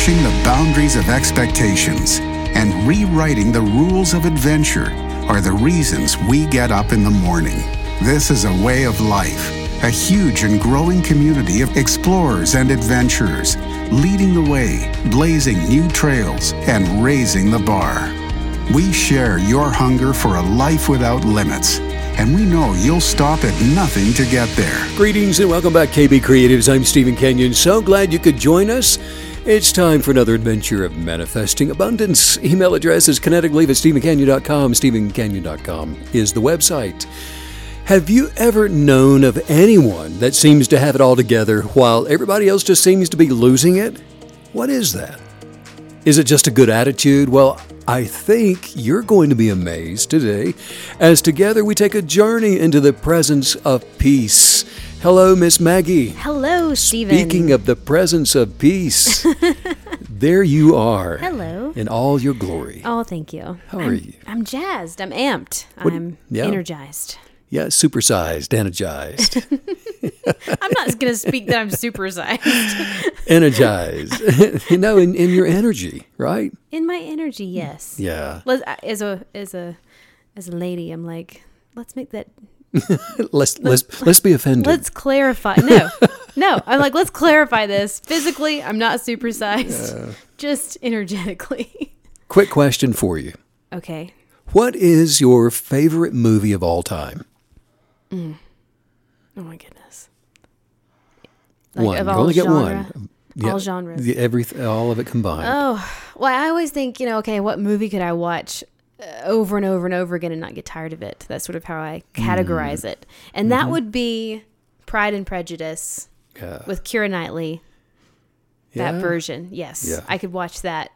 pushing the boundaries of expectations and rewriting the rules of adventure are the reasons we get up in the morning. This is a way of life, a huge and growing community of explorers and adventurers, leading the way, blazing new trails, and raising the bar. We share your hunger for a life without limits, and we know you'll stop at nothing to get there. Greetings and welcome back, KB Creatives. I'm Steven Canyon. So glad you could join us. It's time for another adventure of manifesting abundance. Email address is kineticbelief at stevencanyon.com. stevencanyon.com is the website. Have you ever known of anyone that seems to have it all together while everybody else just seems to be losing it? What is that? Is it just a good attitude? Well, I think you're going to be amazed today as together we take a journey into the presence of peace. Hello, Miss Maggie. Hello, Steven. Speaking of the presence of peace, there you are. Hello. In all your glory. Oh, thank you. How I'm, are you? I'm jazzed. I'm amped. What- I'm yeah. energized. Yeah, supersized, energized, I'm not going to speak that I'm supersized. energized. you know, in, in your energy, right? In my energy, yes. Yeah. Uh, as a as a as a lady, I'm like, let's make that. Let's let's let's be offended. Let's clarify. No, no. I'm like, let's clarify this. Physically, I'm not supersized. Just energetically. Quick question for you. okay. What is your favorite movie of all time? Mm. Oh my goodness. Like, one. of You only get genre? one. All genres. The, every, all of it combined. Oh, well, I always think, you know, okay, what movie could I watch Uh, over and over and over again and not get tired of it? That's sort of how I categorize mm. it. And that mm-hmm. would be Pride and Prejudice yeah. with Keira Knightley, that Yeah? version. Yes. Yeah. I could watch that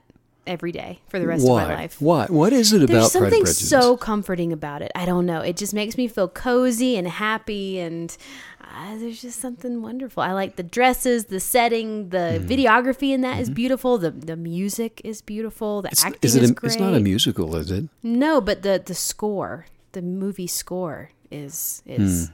every day for the rest Why? of my life. Why? What is it There's about Pride and something Prejudice? so comforting about it. I don't know. It just makes me feel cozy and happy, and uh, there's just something wonderful. I like the dresses, the setting, the Hmm. videography in that is beautiful. The the music is beautiful. The It's, acting is is, it a, great. it's not a musical, is it? No, but the the score, the movie score is is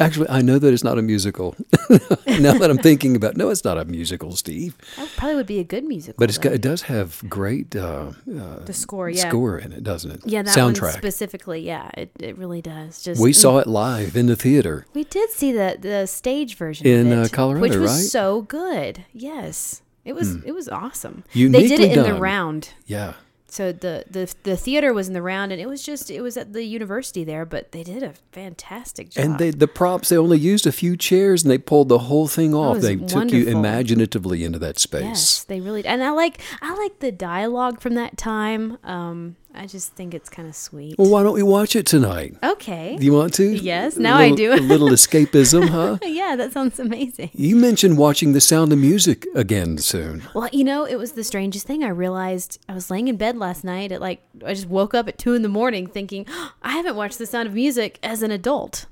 Actually, I know that it's not a musical. now that I'm thinking about, no, it's not a musical, Steve. that probably would be a good musical. But got, it does have great uh, uh, the score, yeah, score in it, doesn't it? yeah, that soundtrack. specifically, yeah, it, it really does. Just we mm. saw it live in the theater. We did see the the stage version In, of uh, Colorado, which was right? So good. Yes, it was. It was awesome. they did it in the round. Yeah, So the, the the theater was in the round, and it was just it was at the university there, but they did a fantastic job. and they the props they only used a few chairs and they pulled the whole thing off. They took you imaginatively into that space. yes, they really and I like I like the dialogue from that time. Um, I just think it's kind of sweet. Well, why don't we watch it tonight? Okay. Do you want to? Yes, now I do. a little escapism, huh? yeah, that sounds amazing. You mentioned watching The Sound of Music again soon. Well, you know, it was the strangest thing. I realized I was laying in bed last night at like, I just woke up at two in the morning thinking, I haven't watched The Sound of Music as an adult.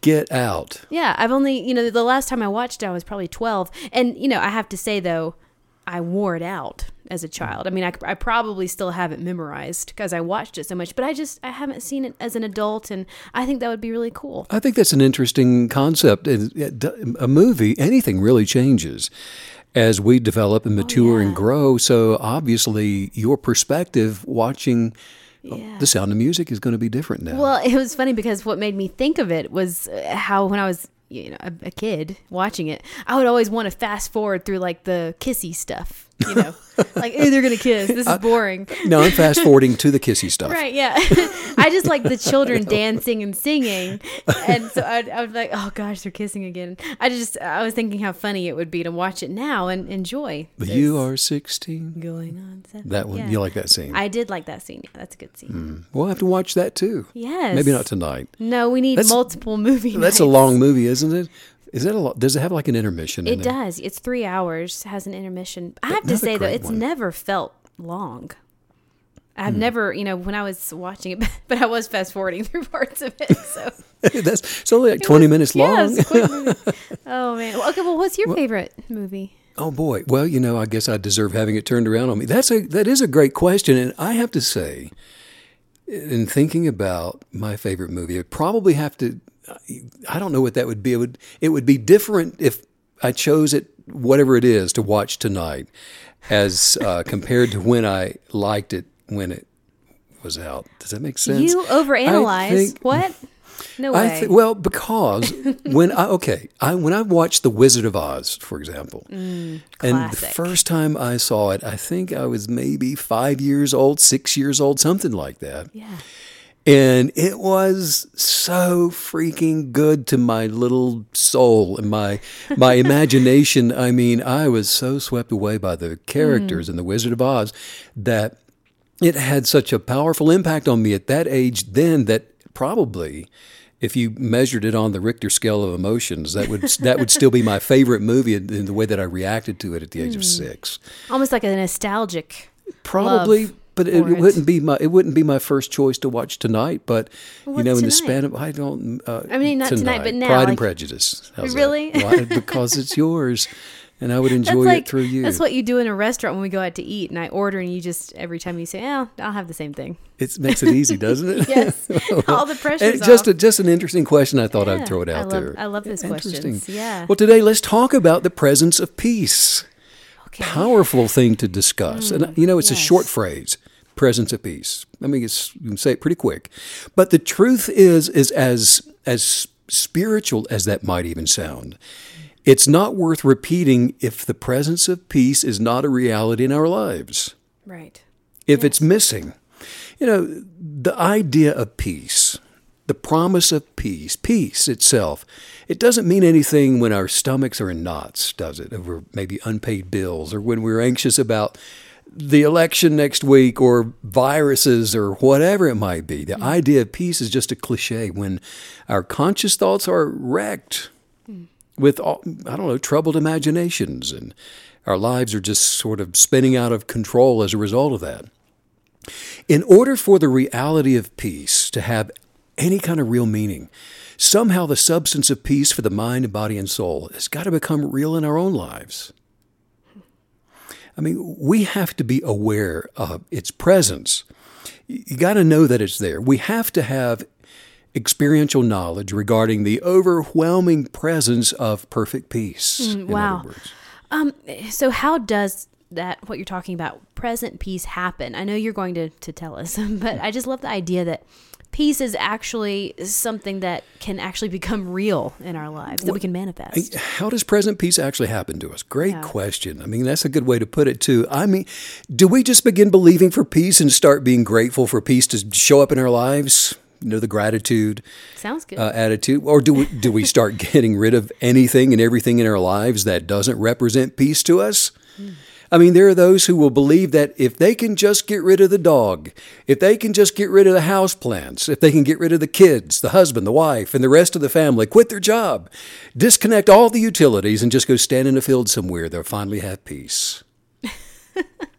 Get out. Yeah, I've only, you know, the last time I watched it, I was probably 12. And, you know, I have to say, though, I wore it out as a child. I mean, I, I probably still have it memorized because I watched it so much, but I just, I haven't seen it as an adult. And I think that would be really cool. I think that's an interesting concept. A movie, anything really changes as we develop and mature and Oh, yeah. grow. So obviously, your perspective watching Yeah. The Sound of Music is going to be different now. Well, it was funny because what made me think of it was uh, how when I was you know a, a kid watching it, I would always want to fast forward through like the kissy stuff. You know, like hey, they're gonna kiss. This is uh, boring. no, I'm fast forwarding to the kissy stuff. Right? Yeah. I just like the children dancing and singing, and so I'd, I would like, oh gosh, they're kissing again. I just I was thinking how funny it would be to watch it now and enjoy. But you are 16. going on. seven- That one, Yeah. you like that scene? I did like that scene. Yeah, that's a good scene. Hmm. we'll have to watch that too. Yes. Maybe not tonight. No, we need That's- multiple movies. That's a long movie, isn't it? Is that a lot? Does it have like an intermission? in It does. It's three hours. Has an intermission. I have to say though, it's one. never felt long. I've hmm. never, you know, when I was watching it, but I was fast forwarding through parts of it. So That's it's only like 20 minutes long. Movie. oh man. Well, okay. Well, what's your favorite movie? Oh boy. Well, you know, I guess I deserve having it turned around on me. That's a that is a great question, and I have to say, in thinking about my favorite movie, I'd probably have to. I don't know what that would be. It would it would be different if I chose it, whatever it is, to watch tonight. as uh, compared to when I liked it when it was out. Does that make sense? You overanalyze. think- what? No I way. thi- well, because when I okay, I when I watched The Wizard of Oz, for example, and the Mm, first time I saw it, I think I was maybe five years old, six years old, something like that. yeah. And it was so freaking good to my little soul and my my imagination. I mean, I was so swept away by the characters mm. in The Wizard of Oz that it had such a powerful impact on me at that age then that probably if you measured it on the Richter scale of emotions, that would that would still be my favorite movie in, in the way that I reacted to it at the age of mm. six. Almost like a nostalgic. Probably, love but it, it. wouldn't be my it wouldn't be my first choice to watch tonight. But you know, in the span of I don't. Uh, I mean, not tonight, but now, Pride like- and Prejudice. How's? Really? Why? Because it's yours, and I would enjoy like it through you. that's what you do in a restaurant when we go out to eat, and I order, and you just every time you say, "Oh, I'll have the same thing." it makes it easy, doesn't it? Yes, all the pressure. Just a, just an interesting question. I thought Yeah, I'd throw it I out love- there. I love Interesting. questions, yeah. Well, today let's talk about the presence of peace. Okay. Powerful thing to discuss, and you know it's a short phrase. Presence of peace. I mean, it's, you can say it pretty quick, but the truth is, is as as spiritual as that might even sound, it's not worth repeating if the presence of peace is not a reality in our lives Right. if it's missing. You know, the idea of peace, the promise of peace, peace itself, it doesn't mean anything when our stomachs are in knots, does it? Over maybe unpaid bills or when we're anxious about the election next week or viruses or whatever it might be. The mm-hmm. idea of peace is just a cliche when our conscious thoughts are wrecked mm. with all, I don't know troubled imaginations and our lives are just sort of spinning out of control as a result of that. In order for the reality of peace to have any kind of real meaning, somehow the substance of peace for the mind and body and soul has got to become real in our own lives. I mean, we have to be aware of its presence. You got to know that it's there. We have to have experiential knowledge regarding the overwhelming presence of perfect peace. in wow. Um. So how does that what you're talking about present peace happen? I know you're going to to tell us, but I just love the idea that peace is actually something that can actually become real in our lives that we can manifest. How does present peace actually happen to us? Great question. I mean, that's a good way to put it, too. I mean, do we just begin believing for peace and start being grateful for peace to show up in our lives? You know, the gratitude Sounds good. uh, attitude? Or do we, do we start getting rid of anything and everything in our lives that doesn't represent peace to us? I mean, there are those who will believe that if they can just get rid of the dog, if they can just get rid of the house plants, if they can get rid of the kids, the husband, the wife, and the rest of the family, quit their job, disconnect all the utilities, and just go stand in a field somewhere, they'll finally have peace.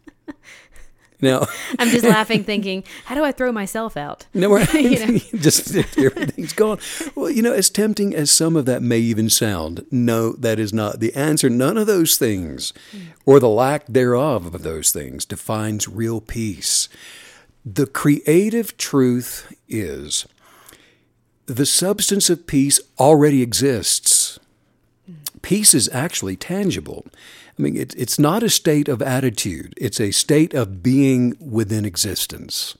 now, I'm just laughing, thinking, how do I throw myself out? no, we're, You know? just everything's gone. Well, you know, as tempting as some of that may even sound, no, that is not the answer. None of those things, hmm. or the lack thereof of those things, defines real peace. The creative truth is the substance of peace already exists. Hmm. Peace is actually tangible. I mean, it, it's not a state of attitude, it's a state of being within existence.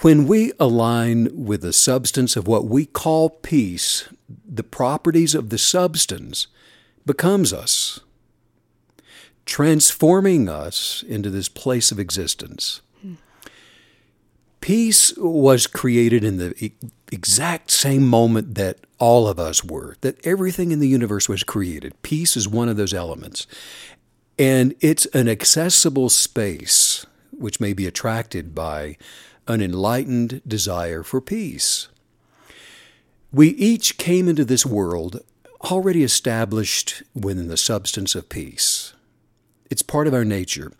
When we align with the substance of what we call peace, the properties of the substance becomes us, transforming us into this place of existence. Peace was created in the exact same moment that all of us were, that everything in the universe was created. Peace is one of those elements. And it's an accessible space which may be attracted by an enlightened desire for peace. We each came into this world already established within the substance of peace. It's part of our nature.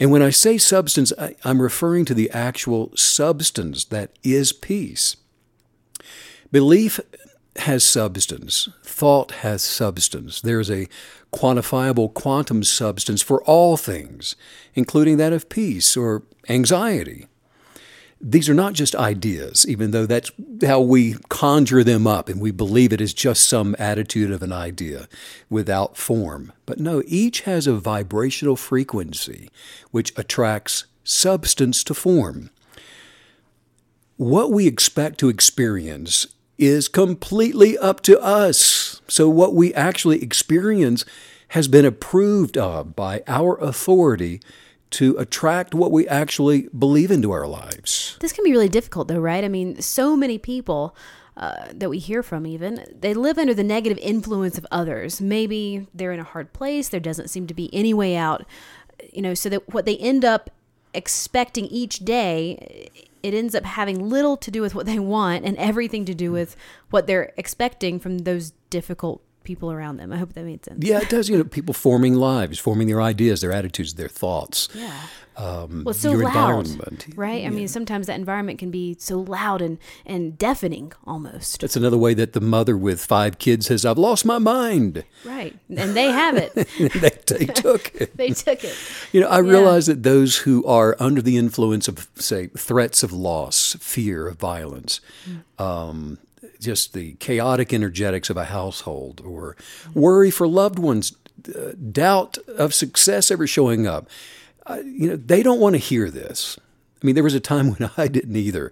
And when I say substance, I, I'm referring to the actual substance that is peace. Belief has substance, thought has substance. There's a quantifiable quantum substance for all things, including that of peace or anxiety. these are not just ideas, even though that's how we conjure them up and we believe it is just some attitude of an idea without form. But no, each has a vibrational frequency which attracts substance to form. What we expect to experience is completely up to us. So, what we actually experience has been approved of by our authority to attract what we actually believe into our lives. This can be really difficult, though, right? I mean, so many people. Uh, that we hear from, even they live under the negative influence of others. Maybe they're in a hard place. There doesn't seem to be any way out. You know, so that what they end up expecting each day it ends up having little to do with what they want and everything to do with what they're expecting from those difficult people around them. I hope that made sense. Yeah, it does. You know, people forming lives, forming their ideas, their attitudes, their thoughts. Yeah. Um, Well, so your loud, environment. right? I mean, sometimes that environment can be so loud and and deafening almost. That's another way that the mother with five kids says, I've lost my mind. Right, and they have it. they, they took it. they took it. You know, I realize that those who are under the influence of, say, threats of loss, fear of violence, um, just the chaotic energetics of a household, or worry for loved ones, uh, doubt of success ever showing up, uh, you know, they don't want to hear this. I mean, there was a time when I didn't either.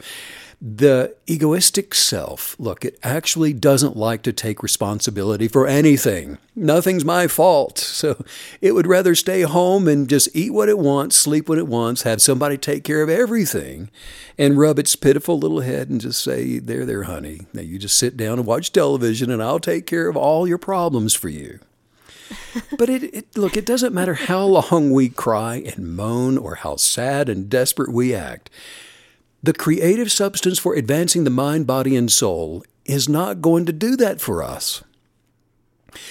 The egoistic self, look, it actually doesn't like to take responsibility for anything. Nothing's my fault. So it would rather stay home and just eat what it wants, sleep when it wants, have somebody take care of everything, and rub its pitiful little head and just say, There, there, honey. Now you just sit down and watch television, and I'll take care of all your problems for you. But it, it look, it doesn't matter how long we cry and moan or how sad and desperate we act. The creative substance for advancing the mind, body, and soul is not going to do that for us.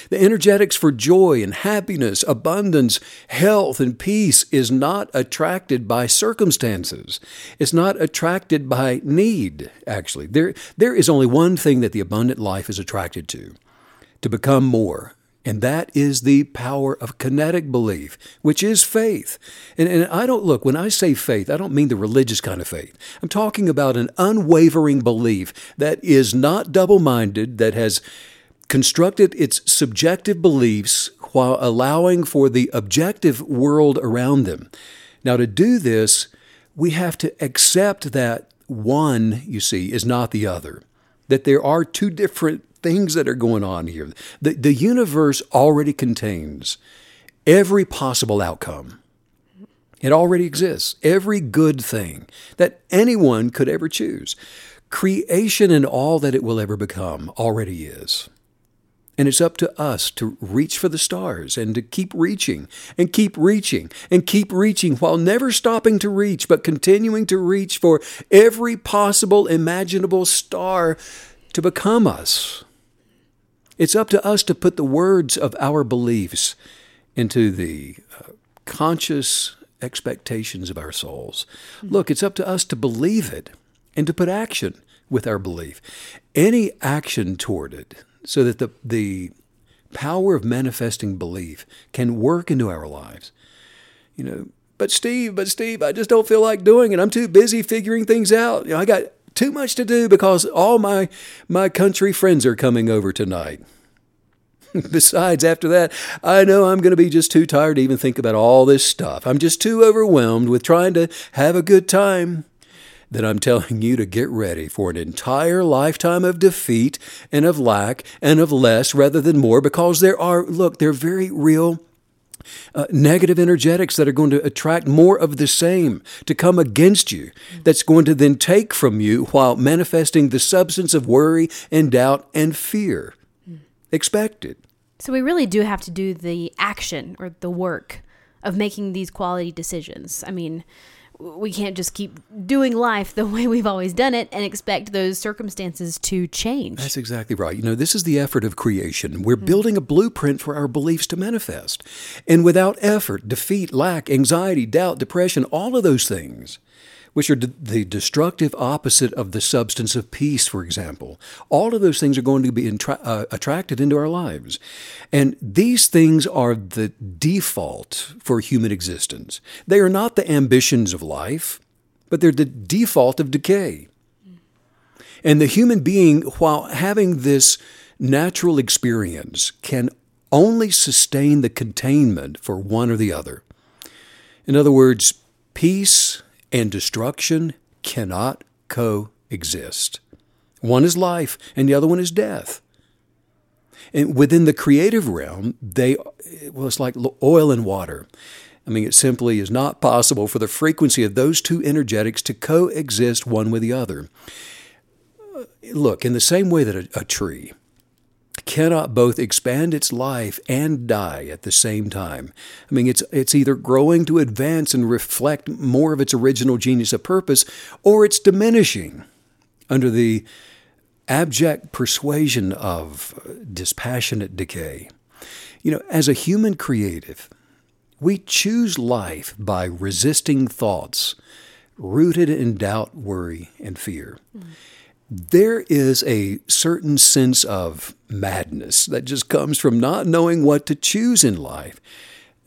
The energetics for joy and happiness, abundance, health, and peace is not attracted by circumstances. It's not attracted by need, actually. There, there is only one thing that the abundant life is attracted to to become more. And that is the power of kinetic belief, which is faith. And, and I don't look, when I say faith, I don't mean the religious kind of faith. I'm talking about an unwavering belief that is not double minded, that has constructed its subjective beliefs while allowing for the objective world around them. Now, to do this, we have to accept that one, you see, is not the other, that there are two different things that are going on here. The, the universe already contains every possible outcome. It already exists, every good thing that anyone could ever choose. Creation and all that it will ever become already is. And it's up to us to reach for the stars and to keep reaching and keep reaching and keep reaching while never stopping to reach, but continuing to reach for every possible imaginable star to become us. It's up to us to put the words of our beliefs into the uh, conscious expectations of our souls. Look, it's up to us to believe it and to put action with our belief. Any action toward it so that the, the power of manifesting belief can work into our lives. You know, but Steve, but Steve, I just don't feel like doing it. I'm too busy figuring things out. You know, I got too much to do because all my my country friends are coming over tonight. Besides, after that, I know I'm going to be just too tired to even think about all this stuff. I'm just too overwhelmed with trying to have a good time. Then I'm telling you to get ready for an entire lifetime of defeat and of lack and of less rather than more because there are, look, they're very real uh, negative energetics that are going to attract more of the same to come against you, that's going to then take from you while manifesting the substance of worry and doubt and fear. Expected. So we really do have to do the action or the work of making these quality decisions. I mean, we can't just keep doing life the way we've always done it and expect those circumstances to change. That's exactly right. You know, this is the effort of creation. We're building a blueprint for our beliefs to manifest. And without effort, defeat, lack, anxiety, doubt, depression, all of those things, which are d- the destructive opposite of the substance of peace, for example, all of those things are going to be intra- uh, attracted into our lives. And these things are the default for human existence. They are not the ambitions of life. but they're the default of decay. And the human being, while having this natural experience, can only sustain the containment for one or the other. In other words, peace and destruction cannot coexist. One is life, and the other one is death. And within the creative realm, they well, it's like oil and water. I mean, it simply is not possible for the frequency of those two energetics to coexist one with the other. Uh, look, in the same way that a, a tree cannot both expand its life and die at the same time. I mean, it's, it's either growing to advance and reflect more of its original genius of purpose, or it's diminishing under the abject persuasion of dispassionate decay. You know, as a human creative, we choose life by resisting thoughts rooted in doubt, worry, and fear. Mm there is a certain sense of madness that just comes from not knowing what to choose in life.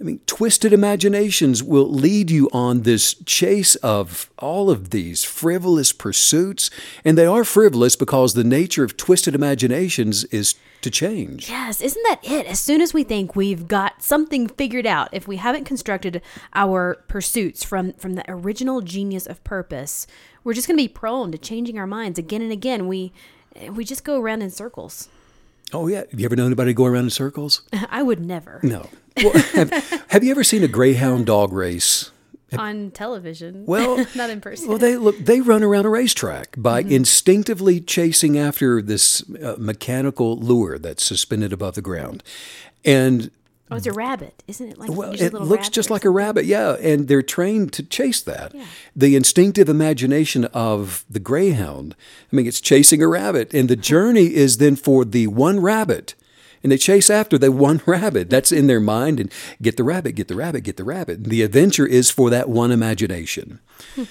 I mean, twisted imaginations will lead you on this chase of all of these frivolous pursuits. And they are frivolous because the nature of twisted imaginations is to change. Yes, isn't that it? As soon as we think we've got something figured out, if we haven't constructed our pursuits from, from the original genius of purpose, we're just going to be prone to changing our minds again and again. We, we just go around in circles. Oh yeah, have you ever known anybody go around in circles? I would never. No. Well, have, have, you ever seen a greyhound dog race? On television. Well, not in person. Well, they look. They run around a racetrack by mm-hmm. instinctively chasing after this uh, mechanical lure that's suspended above the ground, and Oh, it's a rabbit, isn't it? Like well, it looks just like a rabbit, yeah. And they're trained to chase that. Yeah. The instinctive imagination of the greyhound. I mean, it's chasing a rabbit, and the journey is then for the one rabbit. And they chase after the one rabbit. That's in their mind. And get the rabbit, get the rabbit, get the rabbit. The adventure is for that one imagination. Hmm.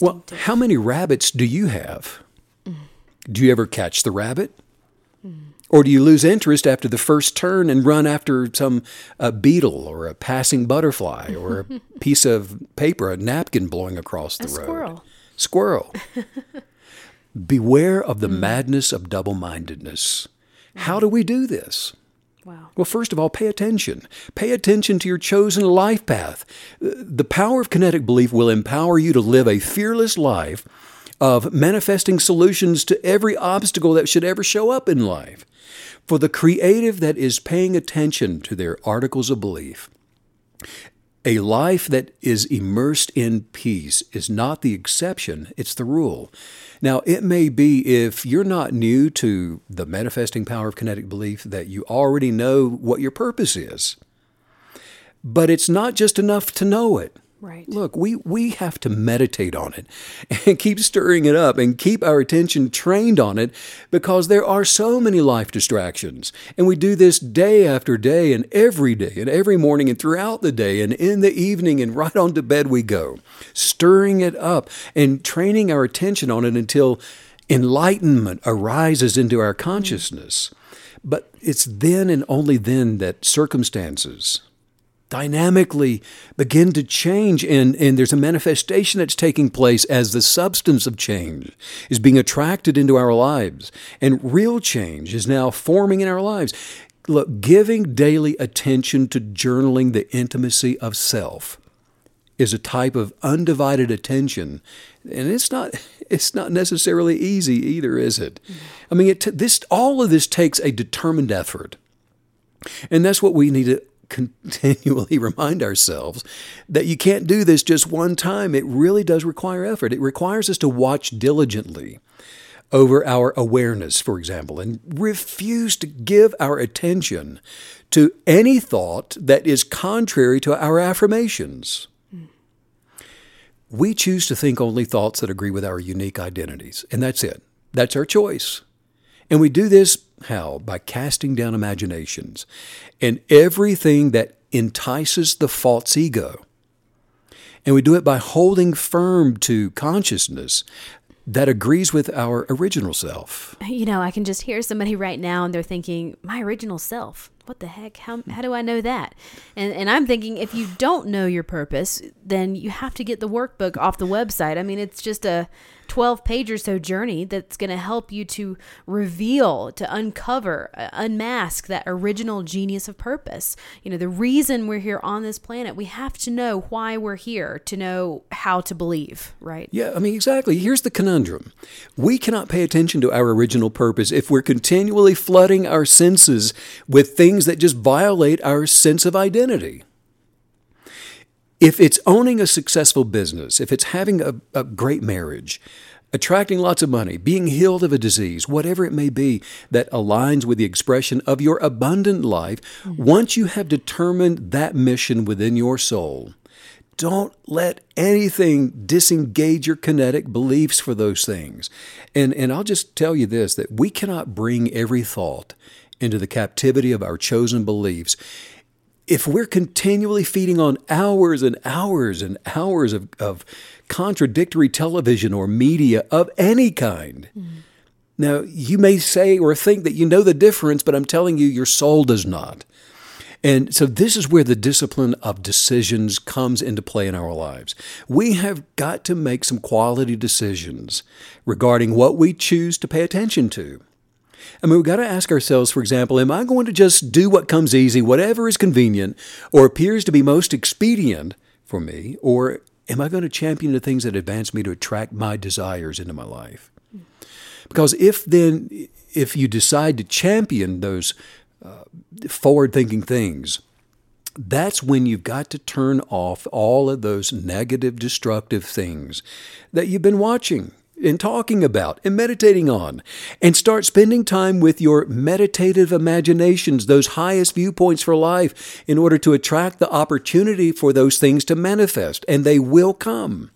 Well, how many rabbits do you have? Mm. Do you ever catch the rabbit? Mm. Or do you lose interest after the first turn and run after some a beetle or a passing butterfly or a piece of paper, a napkin blowing across the a road? Squirrel. Squirrel. Beware of the mm. madness of double mindedness. How do we do this? Wow. Well, first of all, pay attention. Pay attention to your chosen life path. The power of kinetic belief will empower you to live a fearless life of manifesting solutions to every obstacle that should ever show up in life. For the creative that is paying attention to their articles of belief, a life that is immersed in peace is not the exception, it's the rule. Now, it may be if you're not new to the manifesting power of kinetic belief that you already know what your purpose is. But it's not just enough to know it. Right. Look, we, we have to meditate on it and keep stirring it up and keep our attention trained on it because there are so many life distractions. And we do this day after day and every day and every morning and throughout the day and in the evening and right on to bed we go, stirring it up and training our attention on it until enlightenment arises into our mm-hmm. consciousness. But it's then and only then that circumstances, dynamically begin to change and, and there's a manifestation that's taking place as the substance of change is being attracted into our lives and real change is now forming in our lives. Look giving daily attention to journaling the intimacy of self is a type of undivided attention and it's not it's not necessarily easy either is it? I mean it this all of this takes a determined effort and that's what we need to continually remind ourselves that you can't do this just one time. It really does require effort. It requires us to watch diligently over our awareness, for example, and refuse to give our attention to any thought that is contrary to our affirmations. We choose to think only thoughts that agree with our unique identities, and that's it. That's our choice. And we do this how? By casting down imaginations and everything that entices the false ego. And we do it by holding firm to consciousness that agrees with our original self. You know, I can just hear somebody right now and they're thinking, my original self. What the heck? How, how do I know that? And, and I'm thinking if you don't know your purpose, then you have to get the workbook off the website. I mean, it's just a 12 page or so journey that's going to help you to reveal, to uncover, uh, unmask that original genius of purpose. You know, the reason we're here on this planet, we have to know why we're here to know how to believe, right? Yeah, I mean, exactly. Here's the conundrum we cannot pay attention to our original purpose if we're continually flooding our senses with things that just violate our sense of identity if it's owning a successful business, if it's having a, a great marriage, attracting lots of money, being healed of a disease, whatever it may be that aligns with the expression of your abundant life, mm-hmm. once you have determined that mission within your soul, don't let anything disengage your kinetic beliefs for those things. And, and I'll just tell you this that we cannot bring every thought into the captivity of our chosen beliefs if we're continually feeding on hours and hours and hours of, of contradictory television or media of any kind, mm. now you may say or think that you know the difference, but I'm telling you, your soul does not. And so, this is where the discipline of decisions comes into play in our lives. We have got to make some quality decisions regarding what we choose to pay attention to. I mean, we've got to ask ourselves, for example, am I going to just do what comes easy, whatever is convenient or appears to be most expedient for me, or am I going to champion the things that advance me to attract my desires into my life? Because if then, if you decide to champion those uh, forward thinking things, that's when you've got to turn off all of those negative, destructive things that you've been watching and talking about and meditating on, and start spending time with your meditative imaginations, those highest viewpoints for life, in order to attract the opportunity for those things to manifest, and they will come.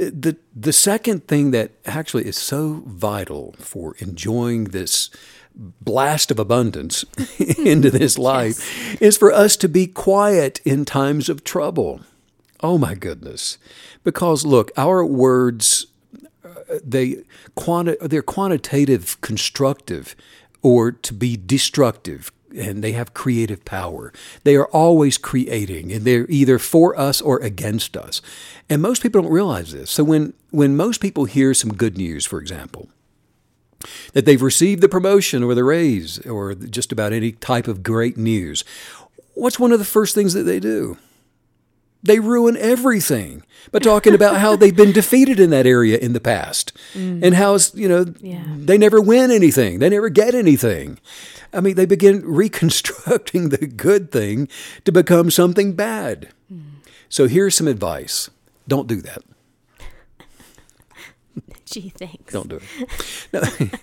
Uh, the, the second thing that actually is so vital for enjoying this blast of abundance into this life yes. is for us to be quiet in times of trouble. Oh my goodness. Because look, our words they quanti- they're quantitative constructive or to be destructive and they have creative power. They are always creating and they're either for us or against us. And most people don't realize this. So when when most people hear some good news, for example, that they've received the promotion or the raise or just about any type of great news, what's one of the first things that they do? They ruin everything by talking about how they've been defeated in that area in the past mm. and how, you know, yeah. they never win anything, they never get anything. I mean, they begin reconstructing the good thing to become something bad. Mm. So here's some advice don't do that. Gee, thanks. Don't do it. No,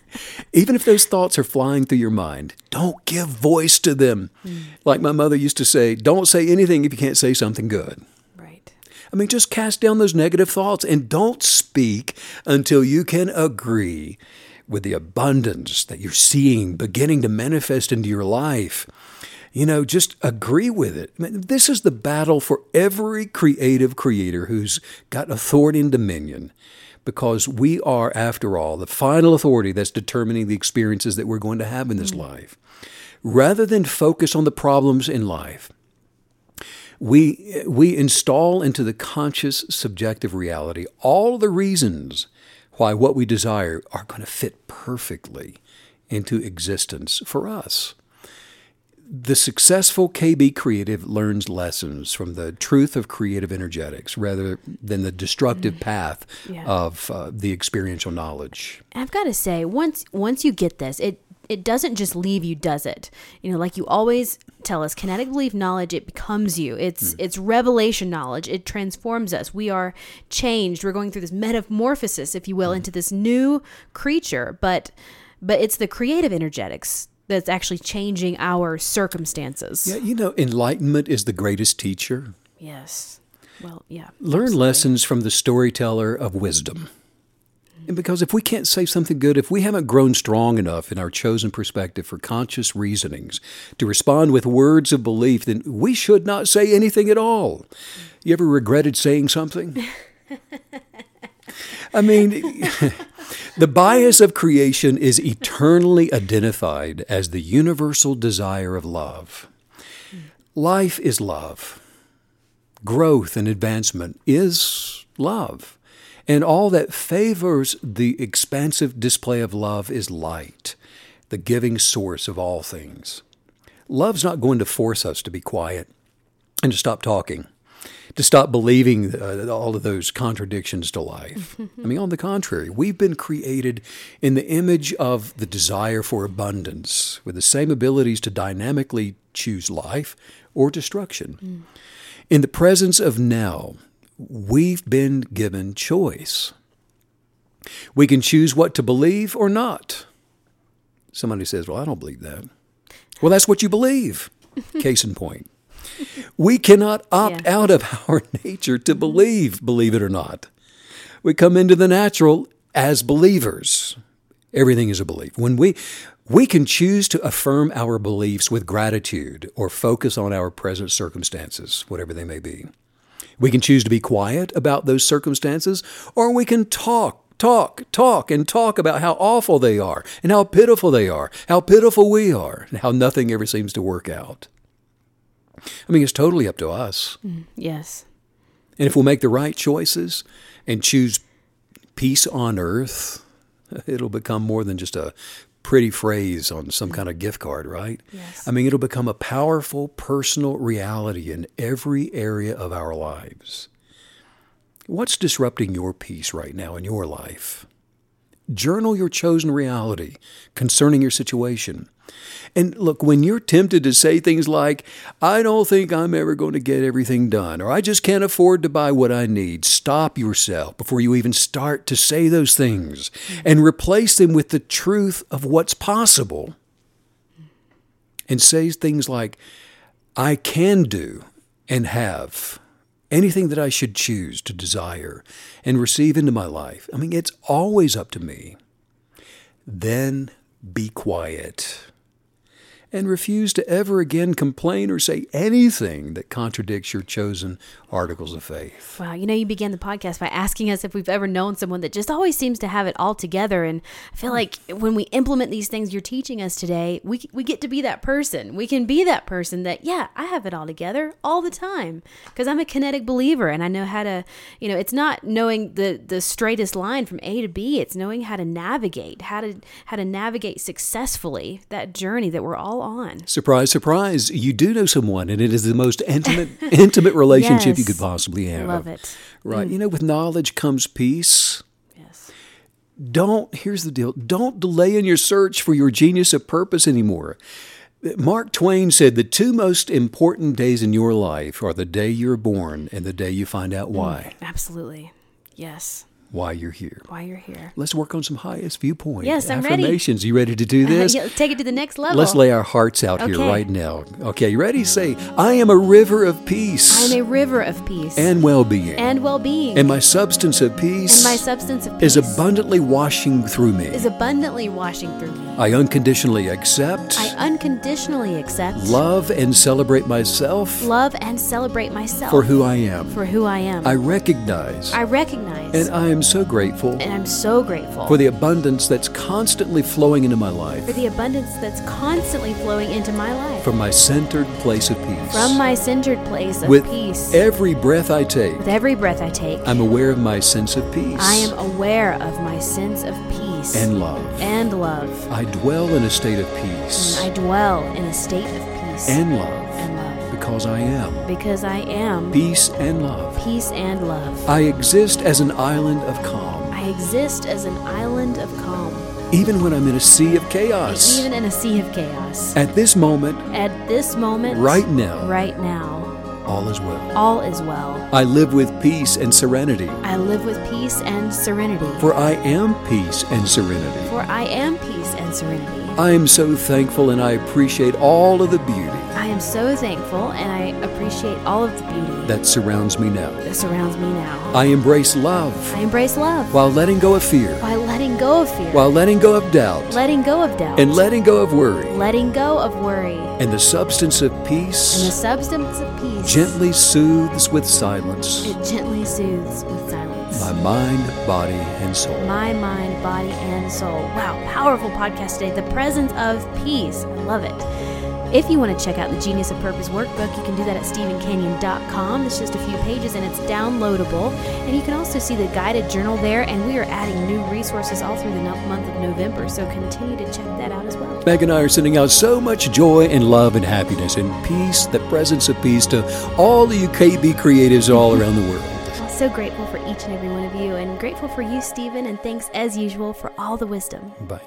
even if those thoughts are flying through your mind, don't give voice to them. Mm. Like my mother used to say, don't say anything if you can't say something good. Right. I mean, just cast down those negative thoughts and don't speak until you can agree with the abundance that you're seeing beginning to manifest into your life. You know, just agree with it. I mean, this is the battle for every creative creator who's got authority and dominion because we are, after all, the final authority that's determining the experiences that we're going to have in this mm-hmm. life. Rather than focus on the problems in life, we, we install into the conscious subjective reality all the reasons why what we desire are going to fit perfectly into existence for us the successful KB creative learns lessons from the truth of creative energetics rather than the destructive mm. path yeah. of uh, the experiential knowledge. I've got to say, once once you get this, it it doesn't just leave you, does it? You know, like you always tell us, kinetic belief knowledge it becomes you. It's mm. it's revelation knowledge. It transforms us. We are changed. We're going through this metamorphosis, if you will, mm. into this new creature. But but it's the creative energetics that's actually changing our circumstances. Yeah, you know, enlightenment is the greatest teacher. Yes. Well, yeah. Learn absolutely. lessons from the storyteller of wisdom. And because if we can't say something good, if we haven't grown strong enough in our chosen perspective for conscious reasonings to respond with words of belief, then we should not say anything at all. You ever regretted saying something? I mean, the bias of creation is eternally identified as the universal desire of love. Life is love. Growth and advancement is love. And all that favors the expansive display of love is light, the giving source of all things. Love's not going to force us to be quiet and to stop talking, to stop believing uh, all of those contradictions to life. I mean, on the contrary, we've been created in the image of the desire for abundance, with the same abilities to dynamically choose life or destruction. Mm. In the presence of now, we've been given choice. We can choose what to believe or not. Somebody says, Well, I don't believe that. Well, that's what you believe. Case in point. We cannot opt yeah. out of our nature to believe, believe it or not. We come into the natural as believers. Everything is a belief. When we we can choose to affirm our beliefs with gratitude or focus on our present circumstances, whatever they may be. We can choose to be quiet about those circumstances, or we can talk, talk, talk, and talk about how awful they are, and how pitiful they are, how pitiful we are, and how nothing ever seems to work out. I mean, it's totally up to us. Mm, yes. And if we'll make the right choices and choose peace on earth, it'll become more than just a pretty phrase on some kind of gift card, right? Yes. I mean, it'll become a powerful personal reality in every area of our lives. What's disrupting your peace right now in your life? Journal your chosen reality concerning your situation. And look, when you're tempted to say things like, I don't think I'm ever going to get everything done, or I just can't afford to buy what I need, stop yourself before you even start to say those things and replace them with the truth of what's possible. And say things like, I can do and have anything that I should choose to desire and receive into my life. I mean, it's always up to me. Then be quiet and refuse to ever again complain or say anything that contradicts your chosen articles of faith. Wow. You know, you began the podcast by asking us if we've ever known someone that just always seems to have it all together. And I feel like when we implement these things you're teaching us today, we, we get to be that person. We can be that person that, yeah, I have it all together all the time because I'm a kinetic believer and I know how to, you know, it's not knowing the, the straightest line from A to B. It's knowing how to navigate, how to, how to navigate successfully that journey that we're all all on. Surprise, surprise. You do know someone, and it is the most intimate, intimate relationship yes. you could possibly have. Love it. Right. Mm. You know, with knowledge comes peace. Yes. Don't, here's the deal don't delay in your search for your genius of purpose anymore. Mark Twain said the two most important days in your life are the day you're born and the day you find out why. Mm, absolutely. Yes why you're here. Why you're here. Let's work on some highest viewpoint. Yes, I'm affirmations. Ready. You ready to do this? Uh, take it to the next level. Let's lay our hearts out okay. here right now. Okay, you ready? Say, I am a river of peace. I am a river of peace. And well-being. And well-being. And my substance of peace. And my substance of peace. Is abundantly washing through me. Is abundantly washing through me. I unconditionally accept. I unconditionally accept. Love and celebrate myself. Love and celebrate myself. For who I am. For who I am. I recognize. I recognize. And I am so grateful and I'm so grateful for the abundance that's constantly flowing into my life. For the abundance that's constantly flowing into my life. From my centered place of peace. From my centered place of With peace. Every breath I take. With every breath I take. I'm aware of my sense of peace. I am aware of my sense of peace. And love. And love. I dwell in a state of peace. And I dwell in a state of peace. And love. Because I am. Because I am. Peace and love. Peace and love. I exist as an island of calm. I exist as an island of calm. Even when I'm in a sea of chaos. Even in a sea of chaos. At this moment. At this moment. Right now. Right now. All is well. All is well. I live with peace and serenity. I live with peace and serenity. For I am peace and serenity. For I am peace and serenity. I am so thankful and I appreciate all of the beauty. I am so thankful and I appreciate all of the beauty that surrounds me now. That surrounds me now. I embrace love. I embrace love. While letting go of fear. While letting go of fear. While letting go of doubt. Letting go of doubt. And letting go of worry. Letting go of worry. And the substance of peace. And the substance of peace. Gently soothes with silence. It gently soothes with silence. My mind, body, and soul. My mind, body, and soul. Wow, powerful podcast today. The presence of peace. I love it. If you want to check out the Genius of Purpose workbook, you can do that at StevenCanyon.com. It's just a few pages and it's downloadable. And you can also see the guided journal there. And we are adding new resources all through the month of November. So continue to check that out as well. Meg and I are sending out so much joy and love and happiness and peace, the presence of peace to all the UKB creatives all around the world. So grateful for each and every one of you and grateful for you, Steven. And thanks as usual for all the wisdom. Bye.